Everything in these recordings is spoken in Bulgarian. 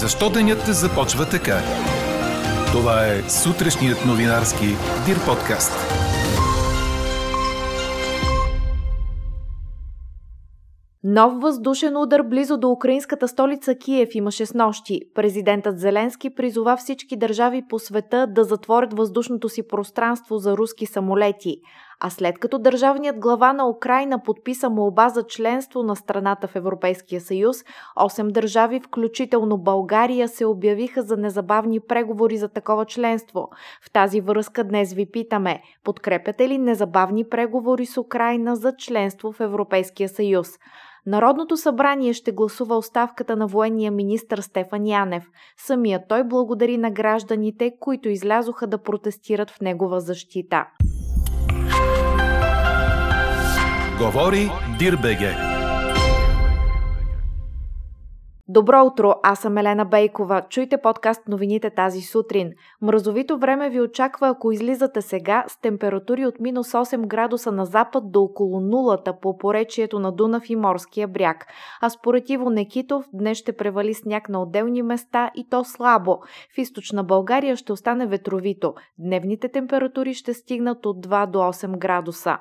Защо денят започва така? Това е сутрешният новинарски Дир подкаст. Нов въздушен удар близо до украинската столица Киев имаше с нощи. Президентът Зеленски призова всички държави по света да затворят въздушното си пространство за руски самолети. А след като държавният глава на Украина подписа молба за членство на страната в Европейския съюз, 8 държави, включително България, се обявиха за незабавни преговори за такова членство. В тази връзка днес ви питаме, подкрепяте ли незабавни преговори с Украина за членство в Европейския съюз? Народното събрание ще гласува оставката на военния министр Стефан Янев. Самия той благодари на гражданите, които излязоха да протестират в негова защита. Говори Дирбеге. Добро утро, аз съм Елена Бейкова. Чуйте подкаст новините тази сутрин. Мразовито време ви очаква, ако излизате сега с температури от минус 8 градуса на запад до около нулата по поречието на Дунав и Морския бряг. А според Иво Некитов, днес ще превали сняг на отделни места и то слабо. В източна България ще остане ветровито. Дневните температури ще стигнат от 2 до 8 градуса.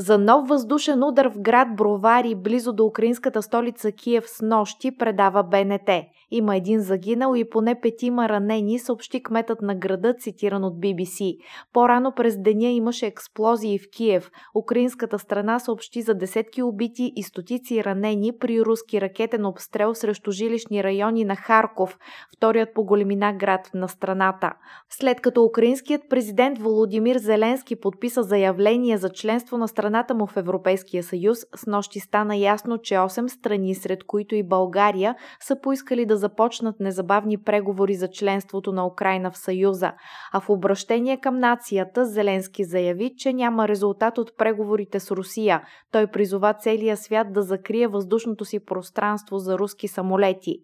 За нов въздушен удар в град Бровари, близо до украинската столица Киев с нощи, предава БНТ. Има един загинал и поне петима ранени, съобщи кметът на града, цитиран от BBC. По-рано през деня имаше експлозии в Киев. Украинската страна съобщи за десетки убити и стотици ранени при руски ракетен обстрел срещу жилищни райони на Харков, вторият по големина град на страната. След като украинският президент Володимир Зеленски подписа заявление за членство на страната му в Европейския съюз, с нощи стана ясно, че 8 страни, сред които и България, са поискали да започнат незабавни преговори за членството на Украина в Съюза, а в обращение към нацията Зеленски заяви, че няма резултат от преговорите с Русия. Той призова целия свят да закрие въздушното си пространство за руски самолети.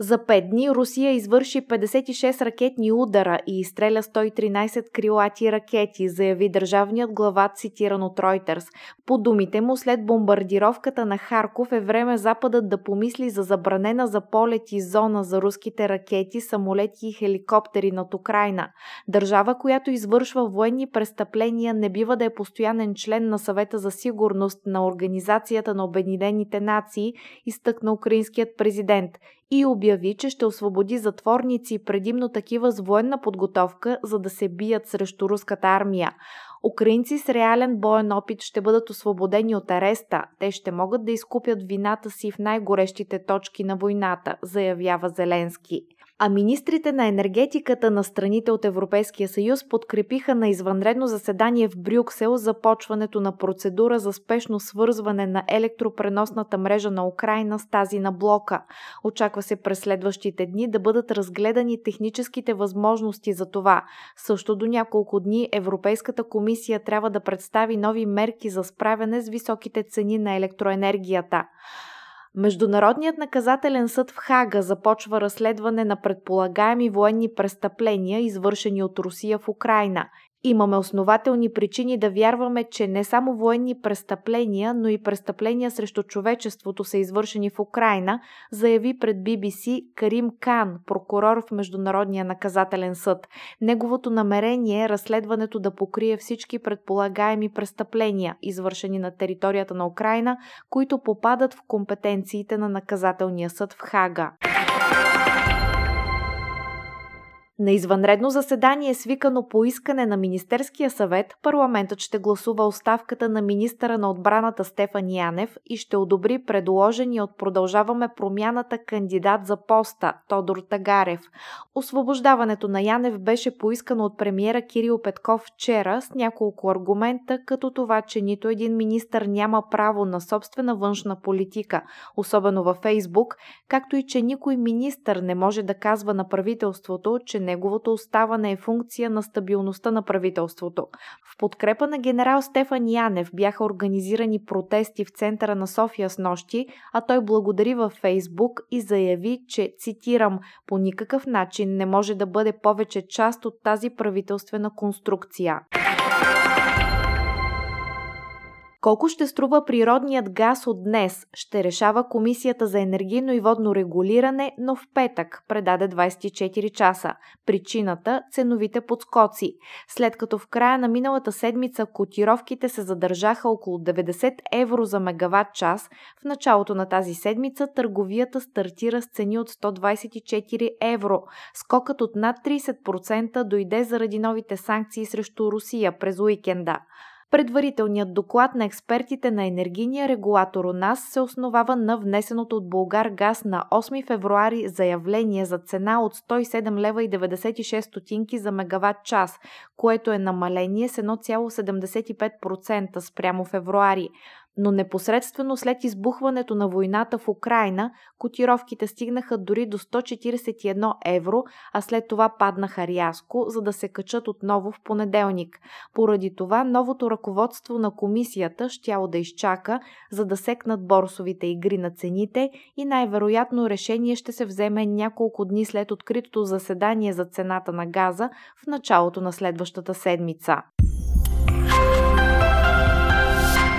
За 5 дни Русия извърши 56 ракетни удара и изстреля 113 крилати ракети, заяви държавният глава, цитиран от Reuters. По думите му, след бомбардировката на Харков е време Западът да помисли за забранена за полети зона за руските ракети, самолети и хеликоптери над Украина. Държава, която извършва военни престъпления, не бива да е постоянен член на съвета за сигурност на Организацията на Обединените нации, изтъкна украинският президент и обяви, че ще освободи затворници, предимно такива с военна подготовка, за да се бият срещу руската армия. Украинци с реален боен опит ще бъдат освободени от ареста. Те ще могат да изкупят вината си в най-горещите точки на войната, заявява Зеленски. А министрите на енергетиката на страните от Европейския съюз подкрепиха на извънредно заседание в Брюксел започването на процедура за спешно свързване на електропреносната мрежа на Украина с тази на блока. Очаква се през следващите дни да бъдат разгледани техническите възможности за това. Също до няколко дни Европейската комисия трябва да представи нови мерки за справяне с високите цени на електроенергията. Международният наказателен съд в Хага започва разследване на предполагаеми военни престъпления, извършени от Русия в Украина. Имаме основателни причини да вярваме, че не само военни престъпления, но и престъпления срещу човечеството са извършени в Украина, заяви пред BBC Карим Кан, прокурор в Международния наказателен съд. Неговото намерение е разследването да покрие всички предполагаеми престъпления, извършени на територията на Украина, които попадат в компетенциите на наказателния съд в Хага. На извънредно заседание, свикано по искане на Министерския съвет, парламентът ще гласува оставката на министъра на отбраната Стефан Янев и ще одобри предложения от Продължаваме промяната кандидат за поста Тодор Тагарев. Освобождаването на Янев беше поискано от премиера Кирил Петков вчера с няколко аргумента, като това, че нито един министър няма право на собствена външна политика, особено във Фейсбук, както и че никой министър не може да казва на правителството, че неговото оставане е функция на стабилността на правителството. В подкрепа на генерал Стефан Янев бяха организирани протести в центъра на София с нощи, а той благодари във Фейсбук и заяви, че, цитирам, по никакъв начин не може да бъде повече част от тази правителствена конструкция. Колко ще струва природният газ от днес, ще решава Комисията за енергийно и водно регулиране, но в петък предаде 24 часа. Причината – ценовите подскоци. След като в края на миналата седмица котировките се задържаха около 90 евро за мегаватт час, в началото на тази седмица търговията стартира с цени от 124 евро. Скокът от над 30% дойде заради новите санкции срещу Русия през уикенда. Предварителният доклад на експертите на енергийния регулатор у нас се основава на внесеното от Българ газ на 8 февруари заявление за цена от 107 лева и 96 стотинки за мегаватт час, което е намаление с 1,75% спрямо февруари но непосредствено след избухването на войната в Украина, котировките стигнаха дори до 141 евро, а след това паднаха рязко, за да се качат отново в понеделник. Поради това новото ръководство на комисията щяло да изчака, за да секнат борсовите игри на цените и най-вероятно решение ще се вземе няколко дни след откритото заседание за цената на газа в началото на следващата седмица.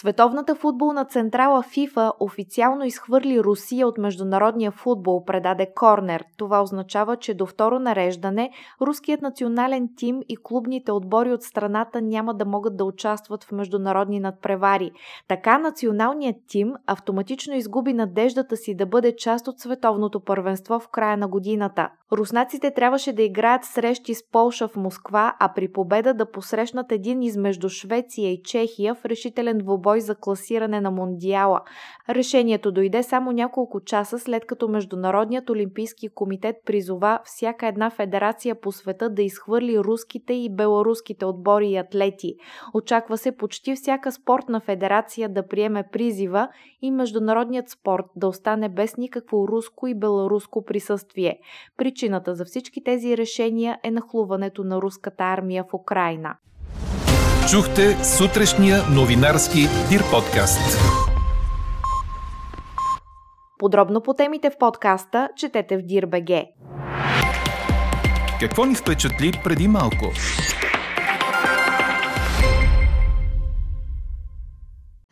Световната футболна централа ФИФА официално изхвърли Русия от международния футбол, предаде Корнер. Това означава, че до второ нареждане руският национален тим и клубните отбори от страната няма да могат да участват в международни надпревари. Така националният тим автоматично изгуби надеждата си да бъде част от световното първенство в края на годината. Руснаците трябваше да играят срещи с Полша в Москва, а при победа да посрещнат един измежду Швеция и Чехия в решителен двубой за класиране на Мондиала. Решението дойде само няколко часа след като Международният олимпийски комитет призова всяка една федерация по света да изхвърли руските и беларуските отбори и атлети. Очаква се почти всяка спортна федерация да приеме призива и международният спорт да остане без никакво руско и беларуско присъствие. Причината за всички тези решения е нахлуването на руската армия в Украина. Чухте сутрешния новинарски Дир подкаст. Подробно по темите в подкаста четете в Дир.бг. Какво ни впечатли преди малко?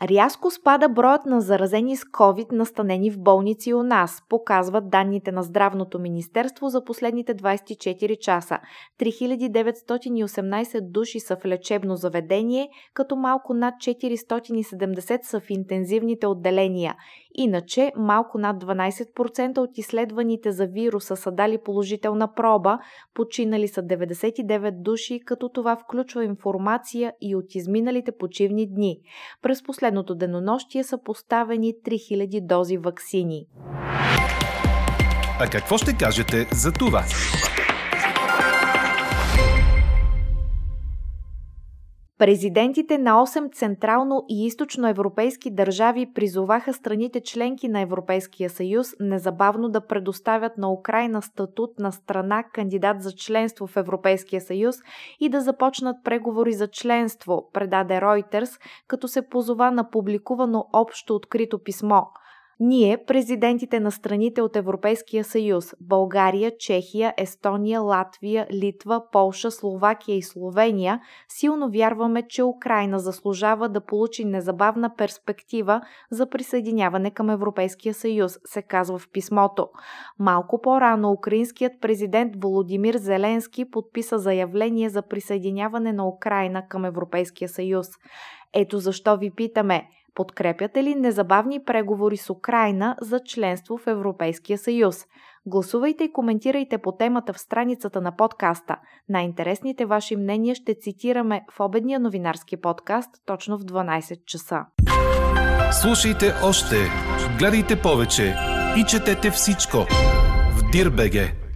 Рязко спада броят на заразени с COVID настанени в болници у нас, показват данните на Здравното министерство за последните 24 часа. 3918 души са в лечебно заведение, като малко над 470 са в интензивните отделения. Иначе малко над 12% от изследваните за вируса са дали положителна проба, починали са 99 души, като това включва информация и от изминалите почивни дни. През последното денонощие са поставени 3000 дози ваксини. А какво ще кажете за това? Президентите на 8 централно и източно европейски държави призоваха страните членки на Европейския съюз незабавно да предоставят на Украина статут на страна кандидат за членство в Европейския съюз и да започнат преговори за членство, предаде Reuters, като се позова на публикувано общо открито писмо – ние, президентите на страните от Европейския съюз България, Чехия, Естония, Латвия, Литва, Полша, Словакия и Словения, силно вярваме, че Украина заслужава да получи незабавна перспектива за присъединяване към Европейския съюз, се казва в писмото. Малко по-рано украинският президент Володимир Зеленски подписа заявление за присъединяване на Украина към Европейския съюз. Ето защо ви питаме – Подкрепяте ли незабавни преговори с Украина за членство в Европейския съюз? Гласувайте и коментирайте по темата в страницата на подкаста. Най-интересните ваши мнения ще цитираме в обедния новинарски подкаст точно в 12 часа. Слушайте още, гледайте повече и четете всичко в Дирбеге.